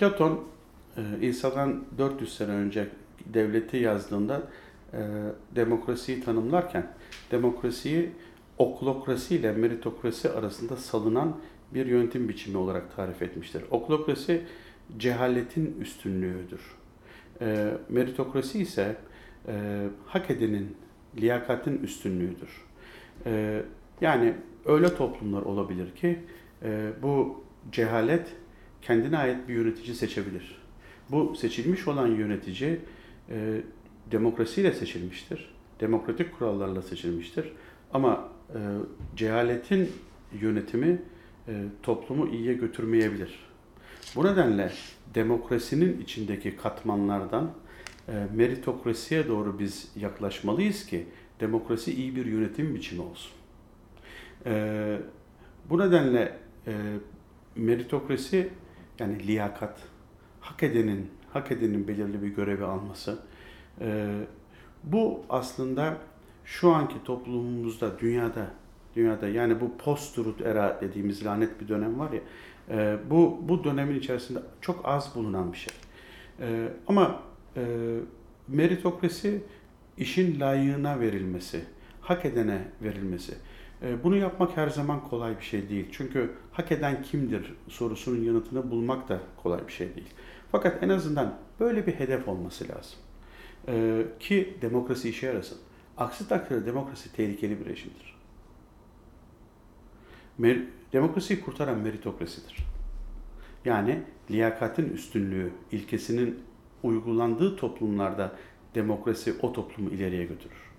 Platon e, İsa'dan 400 sene önce devleti yazdığında e, demokrasiyi tanımlarken demokrasiyi oklokrasi ile meritokrasi arasında salınan bir yönetim biçimi olarak tarif etmiştir. Oklokrasi cehaletin üstünlüğüdür. E, meritokrasi ise e, hak edenin, liyakatin üstünlüğüdür. E, yani öyle toplumlar olabilir ki bu cehalet kendine ait bir yönetici seçebilir. Bu seçilmiş olan yönetici e, demokrasiyle seçilmiştir. Demokratik kurallarla seçilmiştir. Ama e, cehaletin yönetimi e, toplumu iyiye götürmeyebilir. Bu nedenle demokrasinin içindeki katmanlardan e, meritokrasiye doğru biz yaklaşmalıyız ki demokrasi iyi bir yönetim biçimi olsun. E, bu nedenle e, meritokrasi yani liyakat, hak edenin hak edenin belirli bir görevi alması. E, bu aslında şu anki toplumumuzda, dünyada, dünyada yani bu post-truth era dediğimiz lanet bir dönem var ya, e, bu bu dönemin içerisinde çok az bulunan bir şey. E, ama e, meritokrasi işin layığına verilmesi, hak edene verilmesi. E, bunu yapmak her zaman kolay bir şey değil. Çünkü hak eden kimdir sorusunun yanıtını bulmak da kolay bir şey değil. Fakat en azından böyle bir hedef olması lazım. Ee, ki demokrasi işe yarasın. Aksi takdirde demokrasi tehlikeli bir rejimdir. Demokrasiyi kurtaran meritokrasidir. Yani liyakatin üstünlüğü ilkesinin uygulandığı toplumlarda demokrasi o toplumu ileriye götürür.